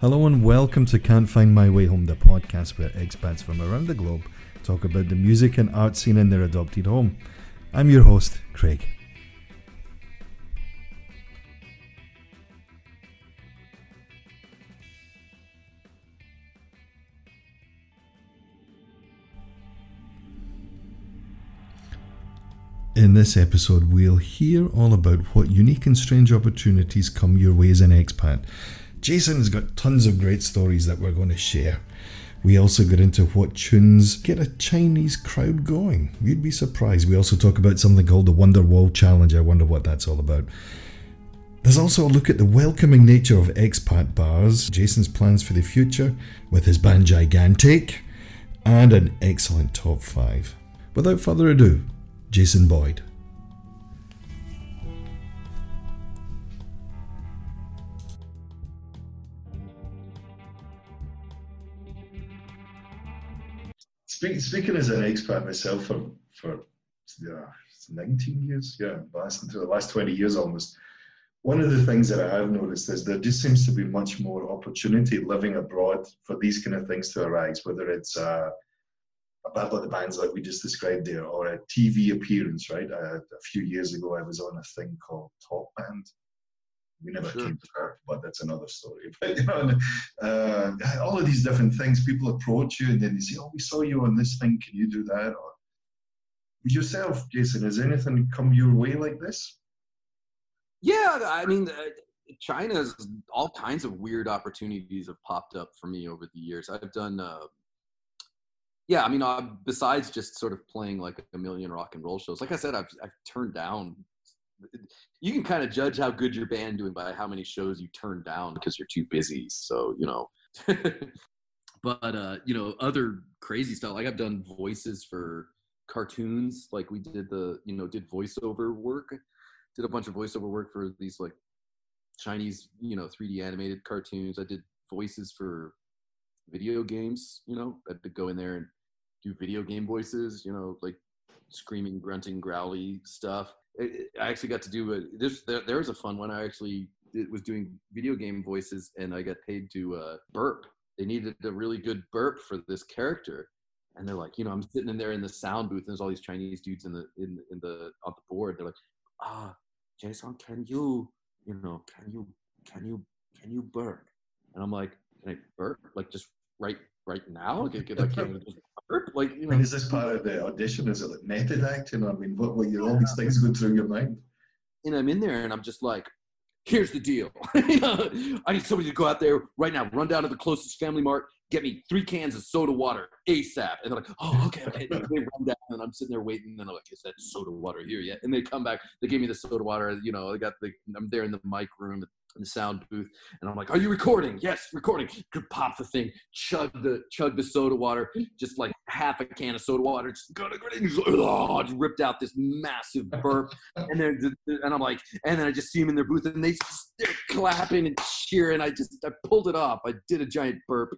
Hello and welcome to Can't Find My Way Home, the podcast where expats from around the globe talk about the music and art scene in their adopted home. I'm your host, Craig. In this episode, we'll hear all about what unique and strange opportunities come your way as an expat Jason's got tons of great stories that we're going to share. We also get into what tunes get a Chinese crowd going. You'd be surprised. We also talk about something called the Wonderwall Challenge. I wonder what that's all about. There's also a look at the welcoming nature of expat bars, Jason's plans for the future with his band Gigantic, and an excellent top five. Without further ado, Jason Boyd. Speak, speaking as an expat myself for for yeah, 19 years, yeah, last the last 20 years almost. One of the things that I have noticed is there just seems to be much more opportunity living abroad for these kind of things to arise, whether it's uh, a battle of the bands like we just described there, or a TV appearance. Right, uh, a few years ago, I was on a thing called Top Band, we never sure. came to her, but that's another story. But you know, uh, all of these different things, people approach you and then they say, "Oh, we saw you on this thing. Can you do that?" Or yourself, Jason, has anything come your way like this? Yeah, I mean, uh, China's all kinds of weird opportunities have popped up for me over the years. I've done. Uh, yeah, I mean, uh, besides just sort of playing like a million rock and roll shows, like I said, I've, I've turned down you can kind of judge how good your band doing by how many shows you turn down because you're too busy. So you know. but uh, you know, other crazy stuff. Like I've done voices for cartoons. Like we did the you know did voiceover work. Did a bunch of voiceover work for these like Chinese you know 3D animated cartoons. I did voices for video games. You know, I had to go in there and do video game voices. You know, like screaming, grunting, growly stuff. I actually got to do a, this. There, there was a fun one. I actually was doing video game voices, and I got paid to uh, burp. They needed a really good burp for this character, and they're like, you know, I'm sitting in there in the sound booth, and there's all these Chinese dudes in the in in the on the board. They're like, ah, Jason, can you, you know, can you can you can you burp? And I'm like, can I burp? Like just right right now? Like, like, just like, you know. I mean, is this part of the audition? Is it like method acting? I mean, what were you, all these things going through your mind? And I'm in there and I'm just like, here's the deal. I need somebody to go out there right now, run down to the closest family mart, get me three cans of soda water ASAP. And they're like, oh, okay, okay. they run down and I'm sitting there waiting. And they're like, is that soda water here yet? And they come back, they give me the soda water. You know, I got the, I'm there in the mic room in the sound booth, and I'm like, "Are you recording?" Yes, recording. Could pop the thing, chug the chug the soda water, just like half a can of soda water, just, oh, just ripped out this massive burp, and then and I'm like, and then I just see them in their booth, and they they're clapping and cheering. I just I pulled it off. I did a giant burp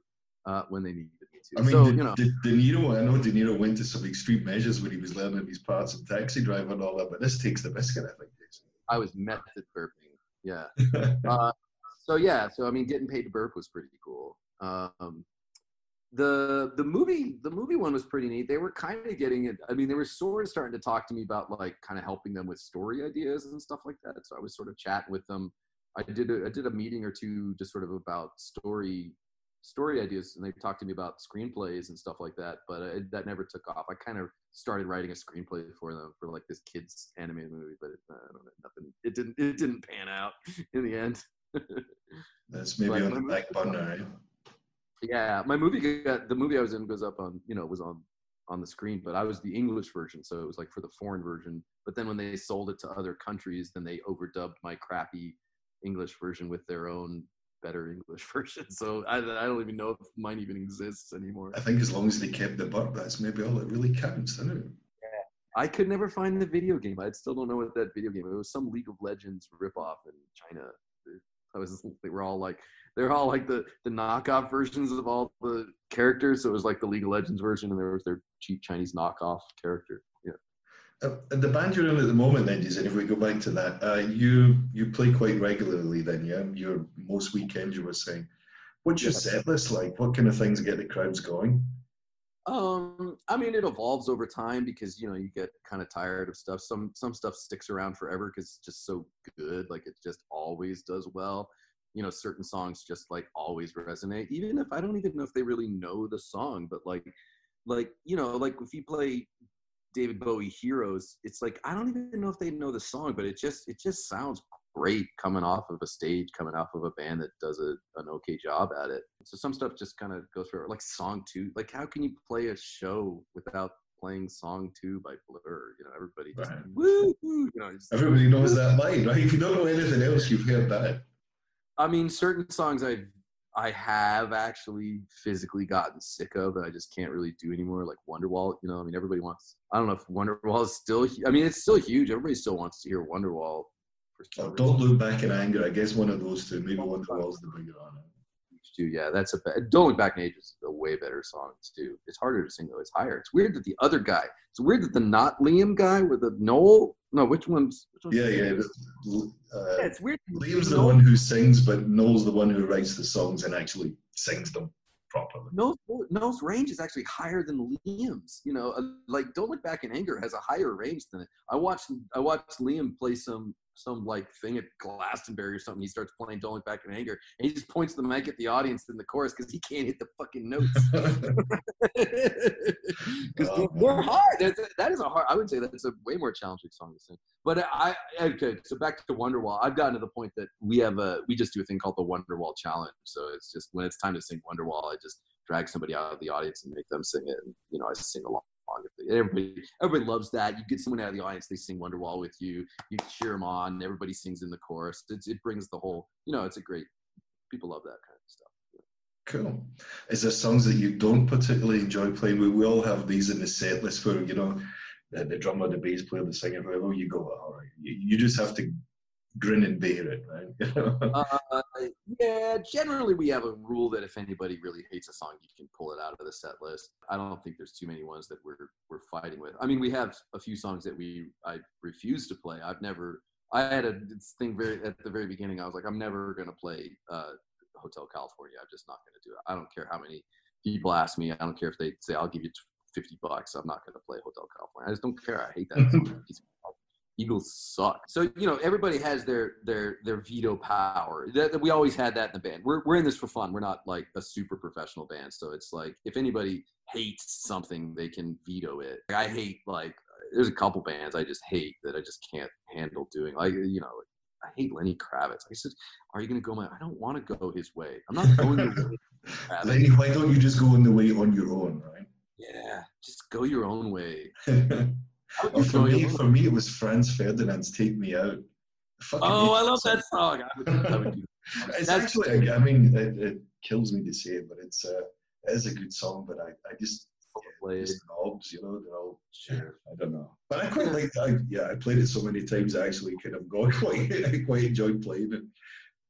uh, when they needed. I mean, so, you know, De, De Niro. I know De Niro went to some extreme measures when he was learning his parts of Taxi Driver and all that, but this takes the biscuit, I think. I was method burping yeah. uh, so yeah, so I mean, getting paid to burp was pretty cool. Um, the the movie the movie one was pretty neat. They were kind of getting it. I mean, they were sort of starting to talk to me about like kind of helping them with story ideas and stuff like that. So I was sort of chatting with them. I did a, I did a meeting or two just sort of about story story ideas and they talked to me about screenplays and stuff like that but it, that never took off. I kind of started writing a screenplay for them for like this kids animated movie but it, uh, I don't know, nothing it didn't it didn't pan out in the end. That's maybe on the back burner yeah my movie got the movie i was in goes up on you know it was on on the screen but i was the english version so it was like for the foreign version. But then when they sold it to other countries then they overdubbed my crappy english version with their own better English version. So I, I don't even know if mine even exists anymore. I think as long as they kept the butt, that's maybe all that really counts, isn't it? Yeah. I could never find the video game. I still don't know what that video game. It was some League of Legends ripoff in China. I was they were all like they're all like the the knockoff versions of all the characters. So it was like the League of Legends version, and there was their cheap Chinese knockoff character. Uh, the band you're in at the moment, then, and if we go back to that, uh, you you play quite regularly. Then, yeah, your most weekends you were saying. What's your set list like? What kind of things get the crowds going? Um, I mean, it evolves over time because you know you get kind of tired of stuff. Some some stuff sticks around forever because it's just so good. Like it just always does well. You know, certain songs just like always resonate, even if I don't even know if they really know the song. But like, like you know, like if you play David Bowie Heroes, it's like I don't even know if they know the song, but it just it just sounds great coming off of a stage, coming off of a band that does a, an okay job at it. So some stuff just kind of goes for like song two. Like how can you play a show without playing song two by Blur? You know, everybody just right. woo, you know, just, everybody knows that line, right? If you don't know anything else, you've heard that. I mean, certain songs I I have actually physically gotten sick of that I just can't really do anymore. Like Wonderwall, you know, I mean, everybody wants. I don't know if Wonderwall is still. I mean, it's still huge. Everybody still wants to hear Wonderwall Oh, don't look back in anger. I guess one of those two. Maybe one of the bigger on it. Too, yeah, that's a don't look back in age is a way better song too. It's harder to sing though. It's higher. It's weird that the other guy. It's weird that the not Liam guy with the Noel. No, which one's? Which one's yeah, yeah, uh, yeah. It's weird. Liam's the one who sings, but Noel's the one who writes the songs and actually sings them properly. Noel's, Noel's range is actually higher than Liam's. You know, uh, like Don't Look Back in Anger has a higher range than it. I watched I watched Liam play some some like thing at Glastonbury or something. He starts playing "Don't Look Back in Anger," and he just points the mic at the audience in the chorus because he can't hit the fucking notes. Because oh, they're hard. That's, that is a hard. I would say that's a way more challenging song to sing. But I okay. So back to Wonderwall. I've gotten to the point that we have a we just do a thing called the Wonderwall challenge. So it's just when it's time to sing Wonderwall, I just drag somebody out of the audience and make them sing it. And, you know, I sing along Everybody, everybody loves that. You get someone out of the audience, they sing Wonderwall with you. You cheer them on. Everybody sings in the chorus. It's, it brings the whole. You know, it's a great. People love that kind of stuff. Cool. Is there songs that you don't particularly enjoy playing? We, we all have these in the set list for you know the, the drummer, the bass player, the singer, whoever you go. All right, you, you just have to grin and bear it, right? uh, yeah, generally we have a rule that if anybody really hates a song, you can pull it out of the set list. I don't think there's too many ones that we're we're fighting with. I mean, we have a few songs that we I refuse to play. I've never. I had a thing very at the very beginning. I was like, I'm never gonna play uh, Hotel California. I'm just not gonna do it. I don't care how many people ask me. I don't care if they say I'll give you 50 bucks. I'm not gonna play Hotel California. I just don't care. I hate that. Eagles suck. So you know everybody has their their their veto power. That, that, we always had that in the band. We're we're in this for fun. We're not like a super professional band. So it's like if anybody hates something, they can veto it. Like, I hate like there's a couple bands I just hate that I just can't handle doing. Like you know I hate Lenny Kravitz. I said, "Are you going to go my? I don't want to go his way. I'm not going the way." Lenny, why don't you just go in the way on your own, right? Yeah, just go your own way. Well, for me, for me, it was Franz Ferdinand's "Take Me Out." Oh, I love that song. I would, I would it's actually, I mean, it, it, kills me to say it, but it's a, it is a good song. But I, I just, yeah, just knobs, you know, they're all. Sure. I don't know, but I quite like. I yeah, I played it so many times. I actually kind of got quite, I quite enjoyed playing it.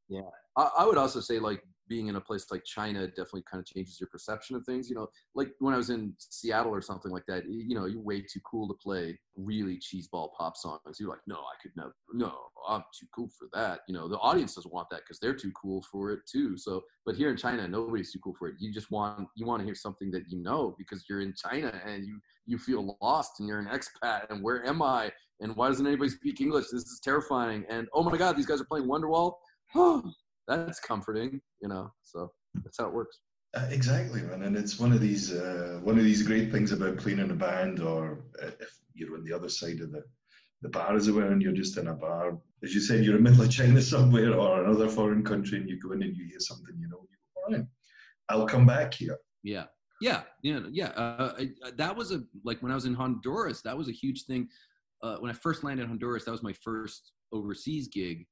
Yeah, I, I would also say like being in a place like China definitely kind of changes your perception of things. You know, like when I was in Seattle or something like that, you know, you're way too cool to play really cheeseball pop songs. You're like, no, I could never, no, I'm too cool for that. You know, the audience doesn't want that because they're too cool for it too. So, but here in China, nobody's too cool for it. You just want, you want to hear something that you know because you're in China and you, you feel lost and you're an expat and where am I? And why doesn't anybody speak English? This is terrifying. And oh my God, these guys are playing Wonderwall. that's comforting, you know. So that's how it works. Uh, exactly, man, and it's one of these uh, one of these great things about playing in a band, or if you're on the other side of the the bar, as it were, and you're just in a bar. As you said, you're in the middle of China somewhere or another foreign country, and you go in and you hear something, you know, you go, all right, I'll come back here. Yeah, yeah, yeah, yeah. Uh, I, that was a like when I was in Honduras. That was a huge thing. Uh, when I first landed in Honduras, that was my first overseas gig,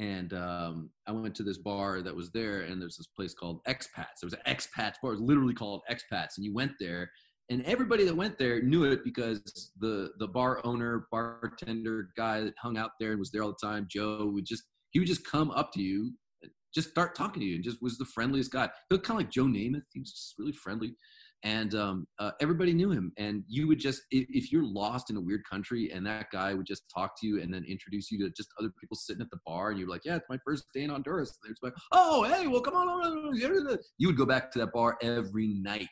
and um, I went to this bar that was there, and there's this place called Expats. There was an Expats bar, it was literally called Expats, and you went there, and everybody that went there knew it because the the bar owner, bartender guy that hung out there and was there all the time, Joe, would just he would just come up to you, just start talking to you, and just was the friendliest guy. He looked kind of like Joe Namath. He was just really friendly. And um, uh, everybody knew him. And you would just, if, if, you're lost in a weird country, and that guy would just talk to you and then introduce you to just other people sitting at the bar, and you're like, "Yeah, it's my first day in Honduras." And they're like, "Oh, hey, well, come on." You would go back to that bar every night.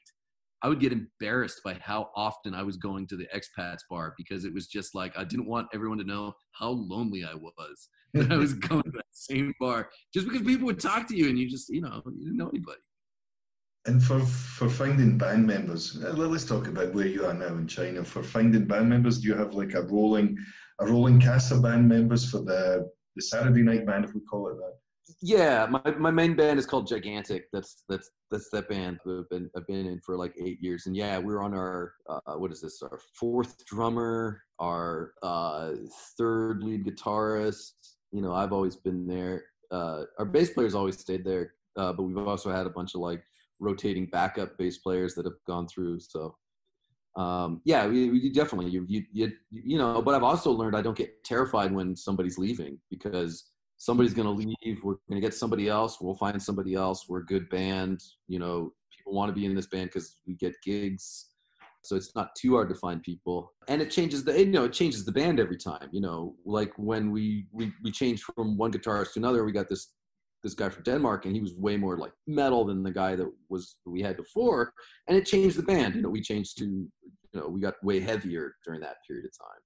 I would get embarrassed by how often I was going to the expats bar because it was just like I didn't want everyone to know how lonely I was. That I was going to that same bar just because people would talk to you and you just, you know, you didn't know anybody. And for for finding band members, uh, let's talk about where you are now in China. For finding band members, do you have like a rolling a rolling cast of band members for the the Saturday night band, if we call it that? Yeah, my, my main band is called Gigantic. That's that's that's that band who I've been I've been in for like eight years. And yeah, we're on our uh, what is this? Our fourth drummer, our uh, third lead guitarist. You know, I've always been there. Uh, our bass player's always stayed there, uh, but we've also had a bunch of like rotating backup bass players that have gone through. So um, yeah, we, definitely you, you you you know. But I've also learned I don't get terrified when somebody's leaving because somebody's going to leave. We're going to get somebody else. We'll find somebody else. We're a good band. You know, people want to be in this band because we get gigs. So it's not too hard to find people, and it changes the you know it changes the band every time. You know, like when we we we changed from one guitarist to another, we got this this guy from Denmark, and he was way more like metal than the guy that was we had before, and it changed the band. You know, we changed to you know we got way heavier during that period of time.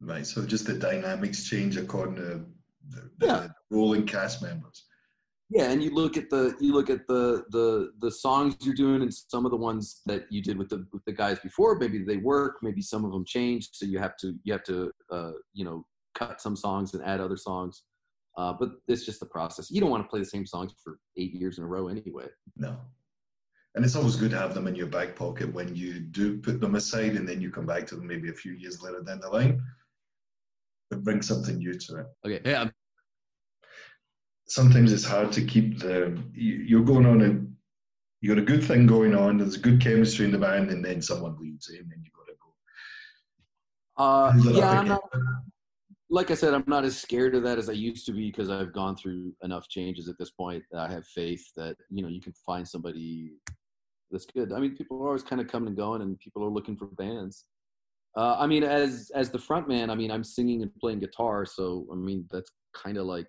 Right. So just the dynamics change according to the, the yeah. rolling cast members. Yeah, and you look at the you look at the the the songs you're doing, and some of the ones that you did with the with the guys before, maybe they work, maybe some of them changed, so you have to you have to uh, you know cut some songs and add other songs. Uh, but it's just the process. You don't want to play the same songs for eight years in a row anyway. No. And it's always good to have them in your back pocket when you do put them aside and then you come back to them maybe a few years later down the line. But bring something new to it. Okay. Yeah. Sometimes it's hard to keep the, you're going on a, you got a good thing going on, there's good chemistry in the band, and then someone leaves, eh, and then you got to go. Uh, yeah, like I said, I'm not as scared of that as I used to be because I've gone through enough changes at this point I have faith that you know you can find somebody that's good. I mean, people are always kind of coming and going, and people are looking for bands. Uh, I mean, as as the front man, I mean, I'm singing and playing guitar, so I mean that's kind of like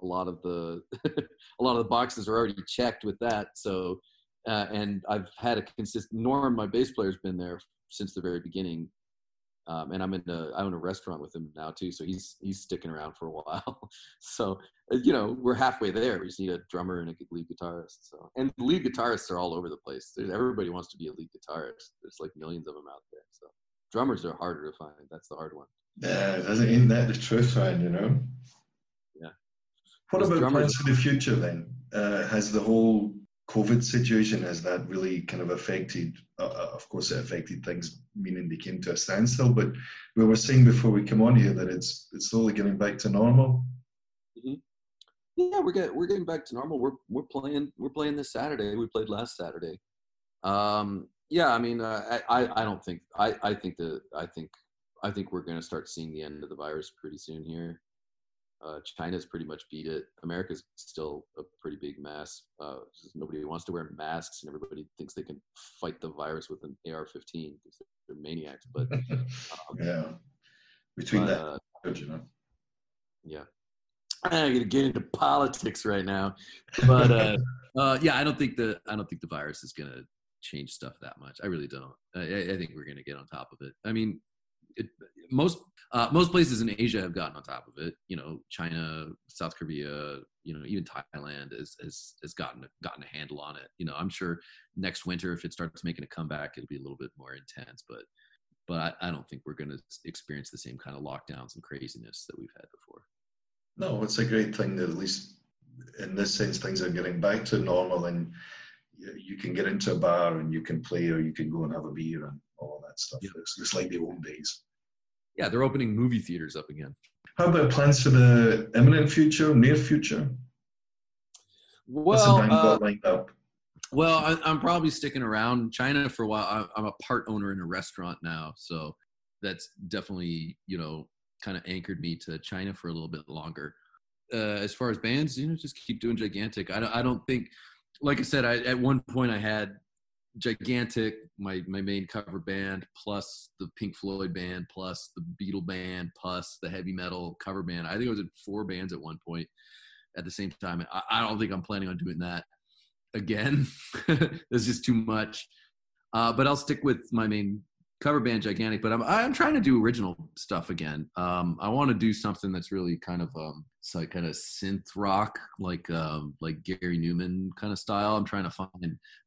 a lot of the a lot of the boxes are already checked with that. So, uh, and I've had a consistent. Norm, my bass player's been there since the very beginning, um, and I'm in a I own a restaurant with him now too, so he's he's sticking around for a while. so uh, you know we're halfway there. We just need a drummer and a lead guitarist. So and lead guitarists are all over the place. There's, everybody wants to be a lead guitarist. There's like millions of them out there. So drummers are harder to find. That's the hard one. Yeah, doesn't ain't that the truth, man? You know. Yeah. What about drummers, plans for the future then? Uh, has the whole COVID situation has that really kind of affected? Uh, uh, of course, it affected things, meaning they came to a standstill. But we were saying before we come on here that it's it's slowly getting back to normal. Mm-hmm. Yeah, we're getting we're getting back to normal. We're we're playing we're playing this Saturday. We played last Saturday. Um, yeah, I mean, uh, I I don't think I I think that I think I think we're going to start seeing the end of the virus pretty soon here. Uh, China's pretty much beat it. America's still a pretty big mess. Uh, nobody wants to wear masks, and everybody thinks they can fight the virus with an AR-15 because they're maniacs. But um, yeah, between but, that, uh, you know. yeah, I'm gonna get into politics right now, but uh, uh, yeah, I don't think the I don't think the virus is gonna change stuff that much. I really don't. I, I think we're gonna get on top of it. I mean, it, most uh, most places in Asia have gotten on top of it. You know, China, South Korea, you know, even Thailand has has has gotten gotten a handle on it. You know, I'm sure next winter, if it starts making a comeback, it'll be a little bit more intense. But but I, I don't think we're going to experience the same kind of lockdowns and craziness that we've had before. No, it's a great thing that at least in this sense things are getting back to normal and you can get into a bar and you can play or you can go and have a beer and all of that stuff. Yeah. It's, it's like the old days. Yeah, they're opening movie theaters up again. How about plans for the imminent future, near future? Well, uh, well, I, am probably sticking around China for a while. I'm a part owner in a restaurant now, so that's definitely you know kind of anchored me to China for a little bit longer. Uh, as far as bands, you know, just keep doing gigantic. I don't, I don't think, like I said, I, at one point I had gigantic my my main cover band plus the pink floyd band plus the beatle band plus the heavy metal cover band. I think i was in four bands at one point at the same time. I, I don't think i'm planning on doing that again. There's just too much. Uh, but i'll stick with my main cover band gigantic but i'm i'm trying to do original stuff again. Um i want to do something that's really kind of um like kind of synth rock like um like gary Numan kind of style. I'm trying to find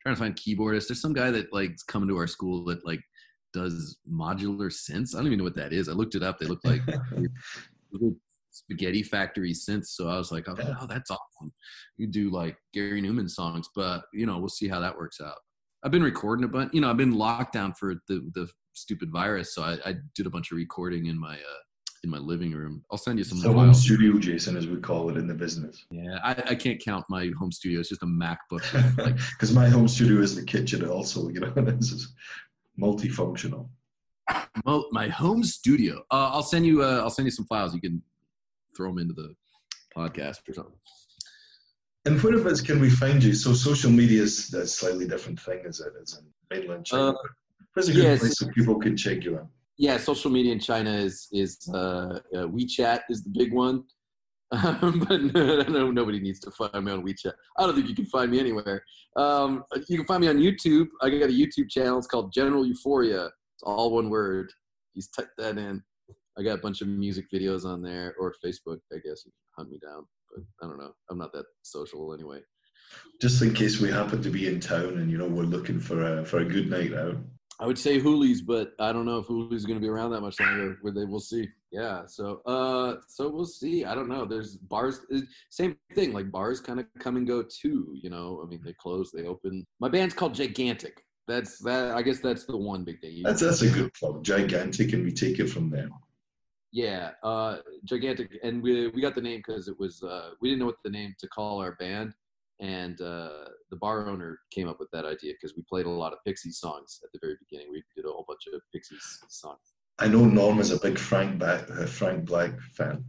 trying to find keyboardists. There's some guy that like coming to our school that like does modular synths. I don't even know what that is. I looked it up. They look like spaghetti factory synths. So i was like oh, oh that's awesome. You do like gary Numan songs but you know we'll see how that works out. I've been recording a bunch. You know, I've been locked down for the the stupid virus. So I, I did a bunch of recording in my uh, in my living room. I'll send you some. So home studio, Jason, as we call it in the business. Yeah, I, I can't count my home studio. It's just a MacBook. Because like, my home studio is the kitchen also. You know, this is multifunctional. Well, my home studio. Uh, I'll send you. Uh, I'll send you some files. You can throw them into the podcast or something. And whereabouts can we find you? So social media is a slightly different thing, is it? As in mainland China. Uh, Where's a good yes. place so people can check you out? Yeah, social media in China is is uh, uh, WeChat is the big one, but no, nobody needs to find me on WeChat. I don't think you can find me anywhere. Um, you can find me on YouTube. I got a YouTube channel. It's called General Euphoria. It's all one word. Just type that in. I got a bunch of music videos on there, or Facebook. I guess you can hunt me down, but I don't know. I'm not that social anyway. Just in case we happen to be in town and you know we're looking for a for a good night out. I would say Hoolies, but I don't know if Hoolies going to be around that much longer. Where they, we'll see. Yeah. So, uh, so we'll see. I don't know. There's bars. Uh, same thing. Like bars kind of come and go too. You know. I mean, they close, they open. My band's called Gigantic. That's that. I guess that's the one big thing. That's that's a good plug. Gigantic, and we take it from there. Yeah, uh, gigantic, and we we got the name because it was uh, we didn't know what the name to call our band, and uh, the bar owner came up with that idea because we played a lot of Pixies songs at the very beginning. We did a whole bunch of Pixies songs. I know Norm is a big Frank Black, uh, Frank Black fan.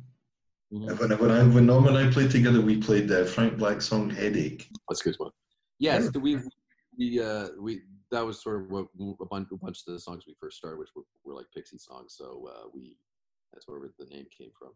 Mm-hmm. When, when, I, when Norm and I played together, we played the Frank Black song "Headache." That's a good one. Yes, yeah. we we uh, we that was sort of what a bunch, a bunch of the songs we first started, which were, were like Pixie songs. So uh, we that's where the name came from.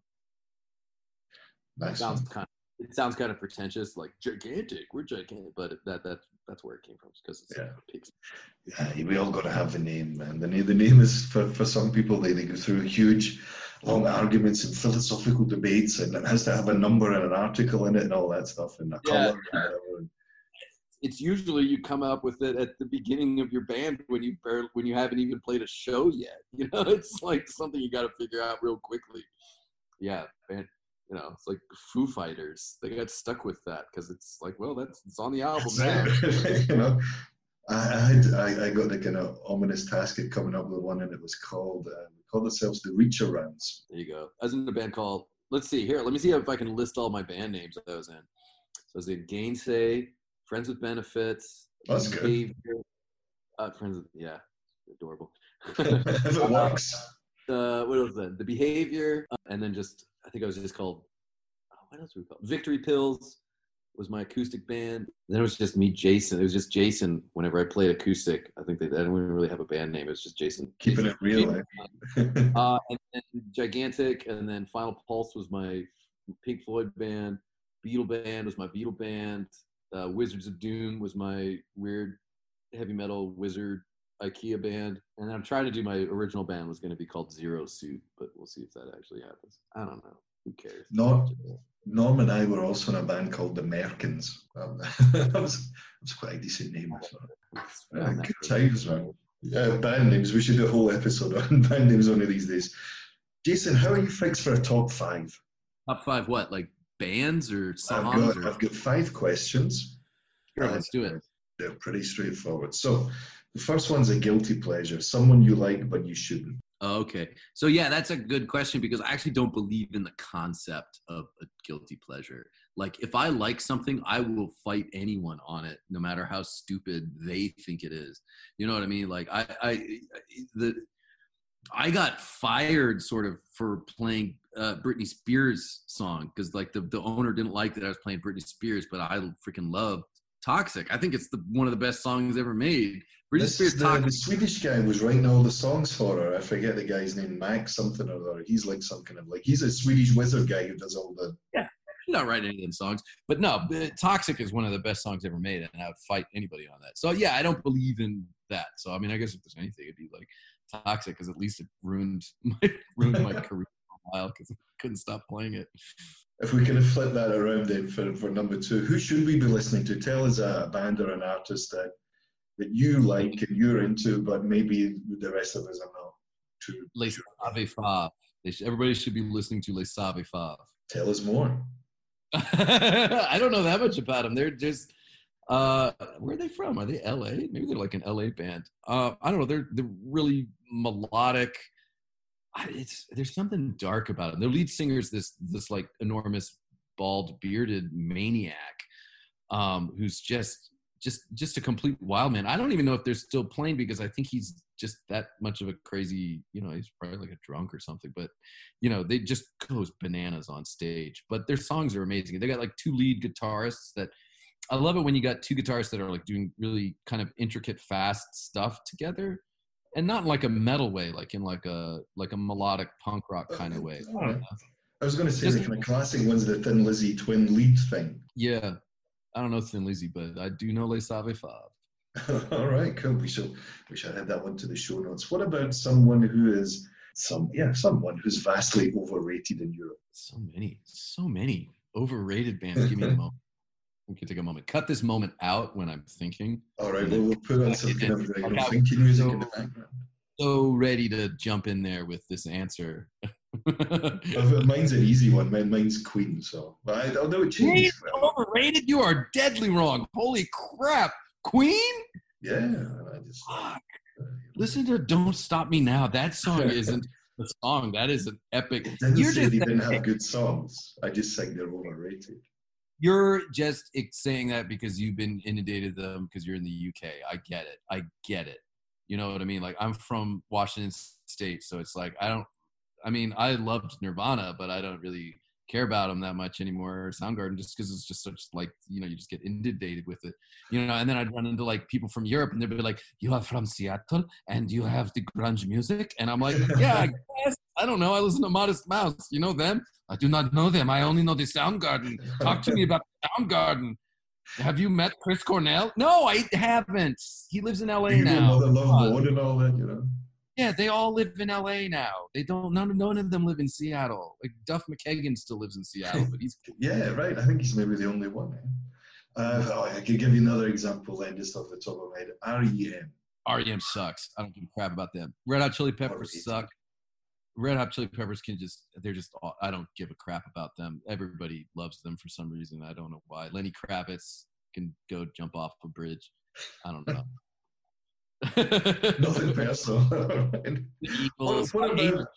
Nice. Sounds kind it sounds kind of pretentious, like gigantic. We're gigantic, but that that that's where it came from because it's yeah. Yeah, we all got to have the name, man. The name, the name is for, for some people they, they go through huge, long arguments and philosophical debates, and it has to have a number and an article in it and all that stuff, and a yeah. color. it's usually you come up with it at the beginning of your band when you barely, when you haven't even played a show yet. You know, it's like something you got to figure out real quickly. Yeah, band, you know, it's like Foo Fighters. They got stuck with that because it's like, well, that's it's on the album now. you know, I, had I, I, got the kind of ominous task of coming up with one, and it was called uh, we called ourselves the Reach Arounds. There you go. I was in a band called. Let's see here. Let me see if I can list all my band names that I was in. So I was in Gainsay, Friends with Benefits. That's Behavior, good. Uh, friends, with, yeah, adorable. if it works. Uh, what was that? The Behavior, uh, and then just I think I was just called, oh, what else were we called? Victory Pills was my acoustic band. Then it was just me, Jason. It was just Jason whenever I played acoustic. I think they, I didn't really have a band name. It was just Jason. Keeping Jason, it real. Uh, and then Gigantic, and then Final Pulse was my Pink Floyd band. Beatle band was my Beatle band. Uh, Wizards of Doom was my weird heavy metal wizard IKEA band, and I'm trying to do my original band was going to be called Zero Suit, but we'll see if that actually happens. I don't know. Who cares? Norm, Norm and I were also in a band called the Merkins. Um, that, was, that was quite a decent name. So. Uh, good times, man. Yeah, band names. We should do a whole episode on band names one of these days. Jason, how are you fixed for a top five? Top five what? Like bands or songs? I've got, or... I've got five questions. Sure, let's do it. They're pretty straightforward. So the first one's a guilty pleasure, someone you like but you shouldn't. Okay. So yeah, that's a good question because I actually don't believe in the concept of a guilty pleasure. Like if I like something, I will fight anyone on it, no matter how stupid they think it is. You know what I mean? Like I, I, the, I got fired sort of for playing uh, Britney Spears song because like the the owner didn't like that I was playing Britney Spears, but I freaking loved Toxic. I think it's the one of the best songs ever made. Britney This, Spears the, Toxic. the Swedish guy was writing all the songs for her. I forget the guy's name, Max something or other. He's like some kind of like he's a Swedish wizard guy who does all the. She's not writing any of them songs, but no, Toxic is one of the best songs ever made, and I would fight anybody on that. So yeah, I don't believe in that. So I mean, I guess if there's anything, it'd be like Toxic, because at least it ruined my ruined my career for a while because I couldn't stop playing it. If we can flip that around then for, for number two, who should we be listening to? Tell us a band or an artist that that you like and you're into, but maybe the rest of us are not too. Les Savy Fav. They should, everybody should be listening to Les Savy Fav. Tell us more. I don't know that much about them. They're just uh where are they from? Are they LA? Maybe they're like an LA band. Uh I don't know. They're they're really melodic. It's there's something dark about them. Their lead singer is this this like enormous bald bearded maniac um who's just just just a complete wild man. I don't even know if they're still playing because I think he's just that much of a crazy, you know, he's probably like a drunk or something, but you know, they just goes bananas on stage. But their songs are amazing. They got like two lead guitarists that I love it when you got two guitarists that are like doing really kind of intricate, fast stuff together, and not in like a metal way, like in like a like a melodic punk rock uh, kind of way. I. I was going to say the kind of classic ones, the Thin Lizzy twin lead thing. Yeah, I don't know Thin Lizzy, but I do know Les Savy Fav. All right, cool. We shall we shall add that one to the show notes. What about someone who is some yeah someone who's vastly overrated in Europe? So many, so many overrated bands. Give me a moment. We can take a moment. Cut this moment out when I'm thinking. All right, well we'll put on some kind of you know, thinking music in the background. So ready to jump in there with this answer. Uh, Mine's an easy one. Mine, mine's Queen. So, but I, although it Queen changes. overrated? You are deadly wrong. Holy crap. Queen? Yeah, I just Fuck. Listen to Don't Stop Me Now. That song isn't a song. That is an epic. It didn't You're say just they didn't have good songs. I just think they're overrated. You're just saying that because you've been inundated them because you're in the UK. I get it. I get it. You know what I mean? Like I'm from Washington State, so it's like I don't. I mean, I loved Nirvana, but I don't really care about them that much anymore. Or Soundgarden, just because it's just such like you know you just get inundated with it. You know, and then I'd run into like people from Europe, and they'd be like, "You are from Seattle, and you have the grunge music," and I'm like, "Yeah, I guess." I don't know. I listen to Modest Mouse. You know them? I do not know them. I only know the Soundgarden. Talk to me about the Soundgarden. Have you met Chris Cornell? No, I haven't. He lives in LA You know, now. Love and all that, you know. Yeah, they all live in LA now. They don't. None, none of them live in Seattle. Like Duff McKagan still lives in Seattle, but he's Yeah, right. I think he's maybe the only one. Eh? Uh, oh, I could give you another example then, just off the top of my head. REM. REM sucks. I don't give a crap about them. Red Hot Chili Peppers suck. Red Hot Chili Peppers can just they're just I don't give a crap about them. Everybody loves them for some reason. I don't know why. Lenny Kravitz can go jump off a bridge. I don't know. Nothing personal. The Eagles, what, what I about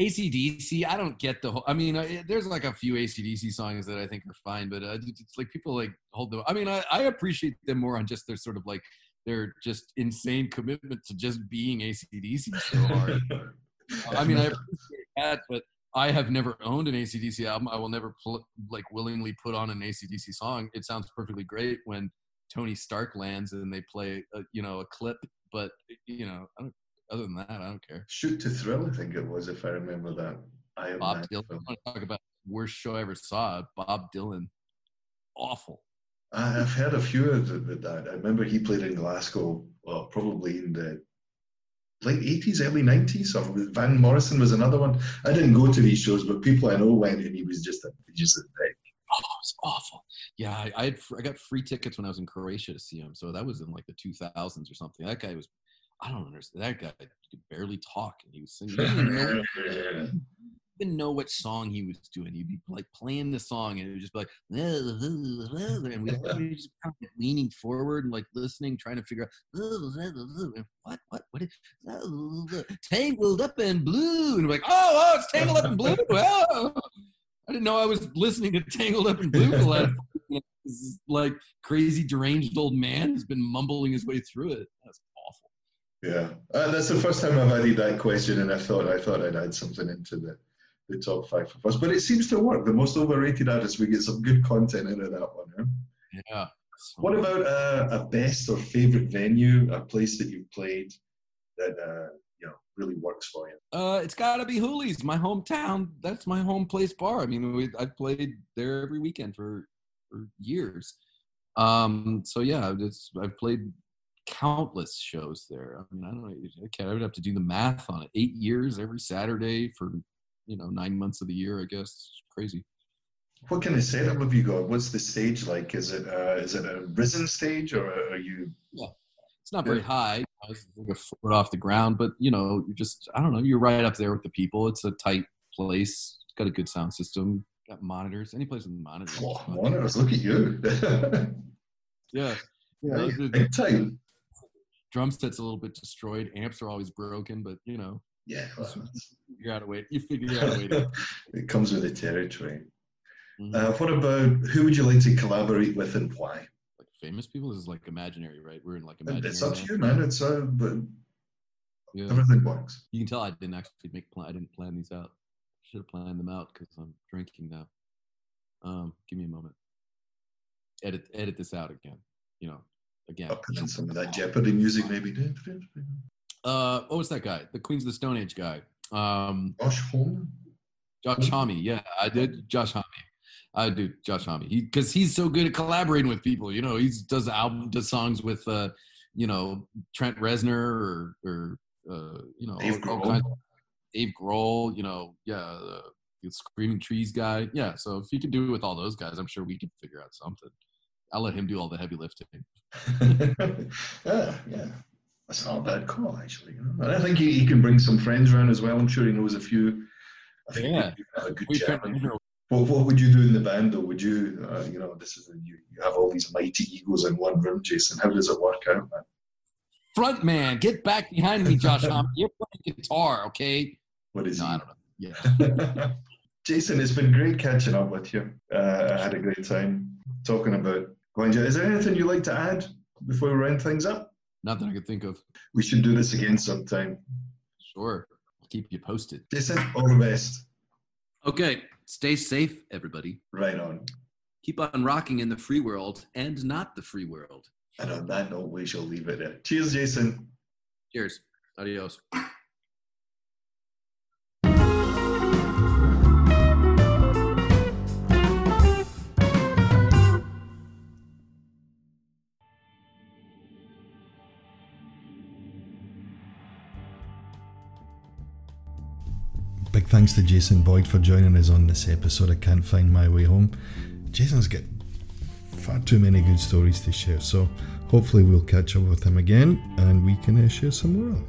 ACDC, I don't get the whole. I mean, I, there's like a few ACDC songs that I think are fine, but uh, it's it's like people like hold them. I mean, I, I appreciate them more on just their sort of like their just insane commitment to just being ACDC so hard. I mean, I appreciate that, but I have never owned an ACDC album. I will never pl- like willingly put on an ACDC song. It sounds perfectly great when Tony Stark lands and they play, a, you know, a clip. But you know, I don't, other than that, I don't care. Shoot to Thrill, I think it was, if I remember that. I Bob Dylan. I want to talk about the worst show I ever saw. Bob Dylan, awful. I- I've heard a few of that. I remember he played in Glasgow, well, probably in the late 80s, early 90s. Or Van Morrison was another one. I didn't go to these shows, but people I know went, and he was just a, just a dick. Oh, it's awful. Yeah, I, I had I got free tickets when I was in Croatia to see him. So that was in like the 2000s or something. That guy was, I don't understand. That guy could barely talk, and he was singing. Even know, what song he was doing. He'd be like playing the song, and it would just be like, and we'd be just kind of leaning forward and like listening, trying to figure out what, what, what is tangled up in blue, and we're like, oh, oh, it's tangled up in blue. Oh. I didn't know I was listening to Tangled Up in Blue last like crazy deranged old man who's been mumbling his way through it. That's awful. Yeah, uh, that's the first time I've added that question, and I thought I thought I'd add something into the, the top five for us. But it seems to work. The most overrated artist, we get some good content out of that one. Huh? Yeah. What about uh, a best or favorite venue, a place that you've played that uh, you know really works for you? Uh, it's got to be Hooley's, my hometown. That's my home place bar. I mean, we, I've played there every weekend for for years. Um, so yeah, it's, I've played countless shows there. I mean, I don't know. I can't. I would have to do the math on it. Eight years every Saturday for you know nine months of the year. I guess it's crazy. What kind of setup have you got? What's the stage like? Is it uh, is it a risen stage or are you? Yeah, It's not very high. It's like a foot off the ground, but you know, you just I don't know. You're right up there with the people. It's a tight place. It's got a good sound system. Got monitors. Any place with monitors. Oh, monitors, look at you. Yeah. yeah, the- drum set's a little bit destroyed. Amps are always broken, but you know, Yeah, well, it's- figure out a. You figure out a way to. it comes with the territory. Mhm. Uh, what about who would you like to collaborate with and why? like famous people this is like imaginary, right? We're in like imaginary. It's up to you, man. It's uh, but Yeah. everything works. You can tell I didn't actually make plan. I didn't plan these out. Should have planned them out because I'm drinking now. Um, give me a moment. Edit edit this out again. You know, again. Up and then some of that Jeopardy music, maybe. Uh, what was that guy? The Queens of the Stone Age guy. Um, Josh Homme. Josh Homme. Yeah, I did. Josh Homme. I do Josh Homme. He because he's so good at collaborating with people. You know, he does album, does songs with, uh, you know, Trent Reznor or or uh, you know, Dave all, all Grohl. kinds. Dave Grohl. You know, yeah, uh, the Screaming Trees guy. Yeah. So if you can do it with all those guys, I'm sure we can figure out something. I'll let him do all the heavy lifting. yeah, yeah. That's not a bad call, actually. You know? And I think he, he can bring some friends around as well. I'm sure he knows a few. I think Yeah. you have a good We jam. Trent Reznor What, what would you do in the band, though? Would you, uh, you know, this is you, you have all these mighty egos in one room, Jason. How does it work out, man? front man, get back behind me, Josh. You're playing guitar, okay? What is No, he? I don't know. Yeah. Jason, it's been great catching up with you. Uh, I had a great time talking about Gwanja. Is there anything you'd like to add before we round things up? Not that I could think of. We should do this again sometime. Sure. I'll keep you posted. Jason, all the best. Okay. Stay safe, everybody. Right on. Keep on rocking in the free world and not the free world. And on that note, we shall leave it there. Cheers, Jason. Cheers. Adios. Thanks to Jason Boyd for joining us on this episode. I can't find my way home. Jason's got far too many good stories to share, so hopefully we'll catch up with him again and we can uh, share some more.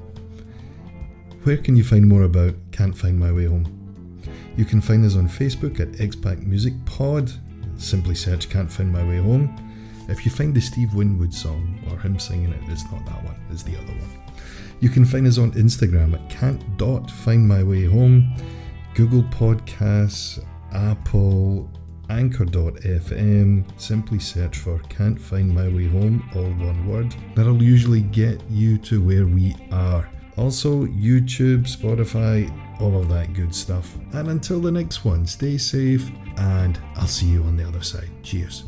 Where can you find more about Can't Find My Way Home? You can find us on Facebook at Expat Music Pod. Simply search Can't Find My Way Home. If you find the Steve Winwood song or him singing it, it's not that one, it's the other one. You can find us on Instagram at can't dot find my way home, Google Podcasts, Apple, Anchor.fm. Simply search for Can't Find My Way Home, all one word. That'll usually get you to where we are. Also, YouTube, Spotify, all of that good stuff. And until the next one, stay safe and I'll see you on the other side. Cheers.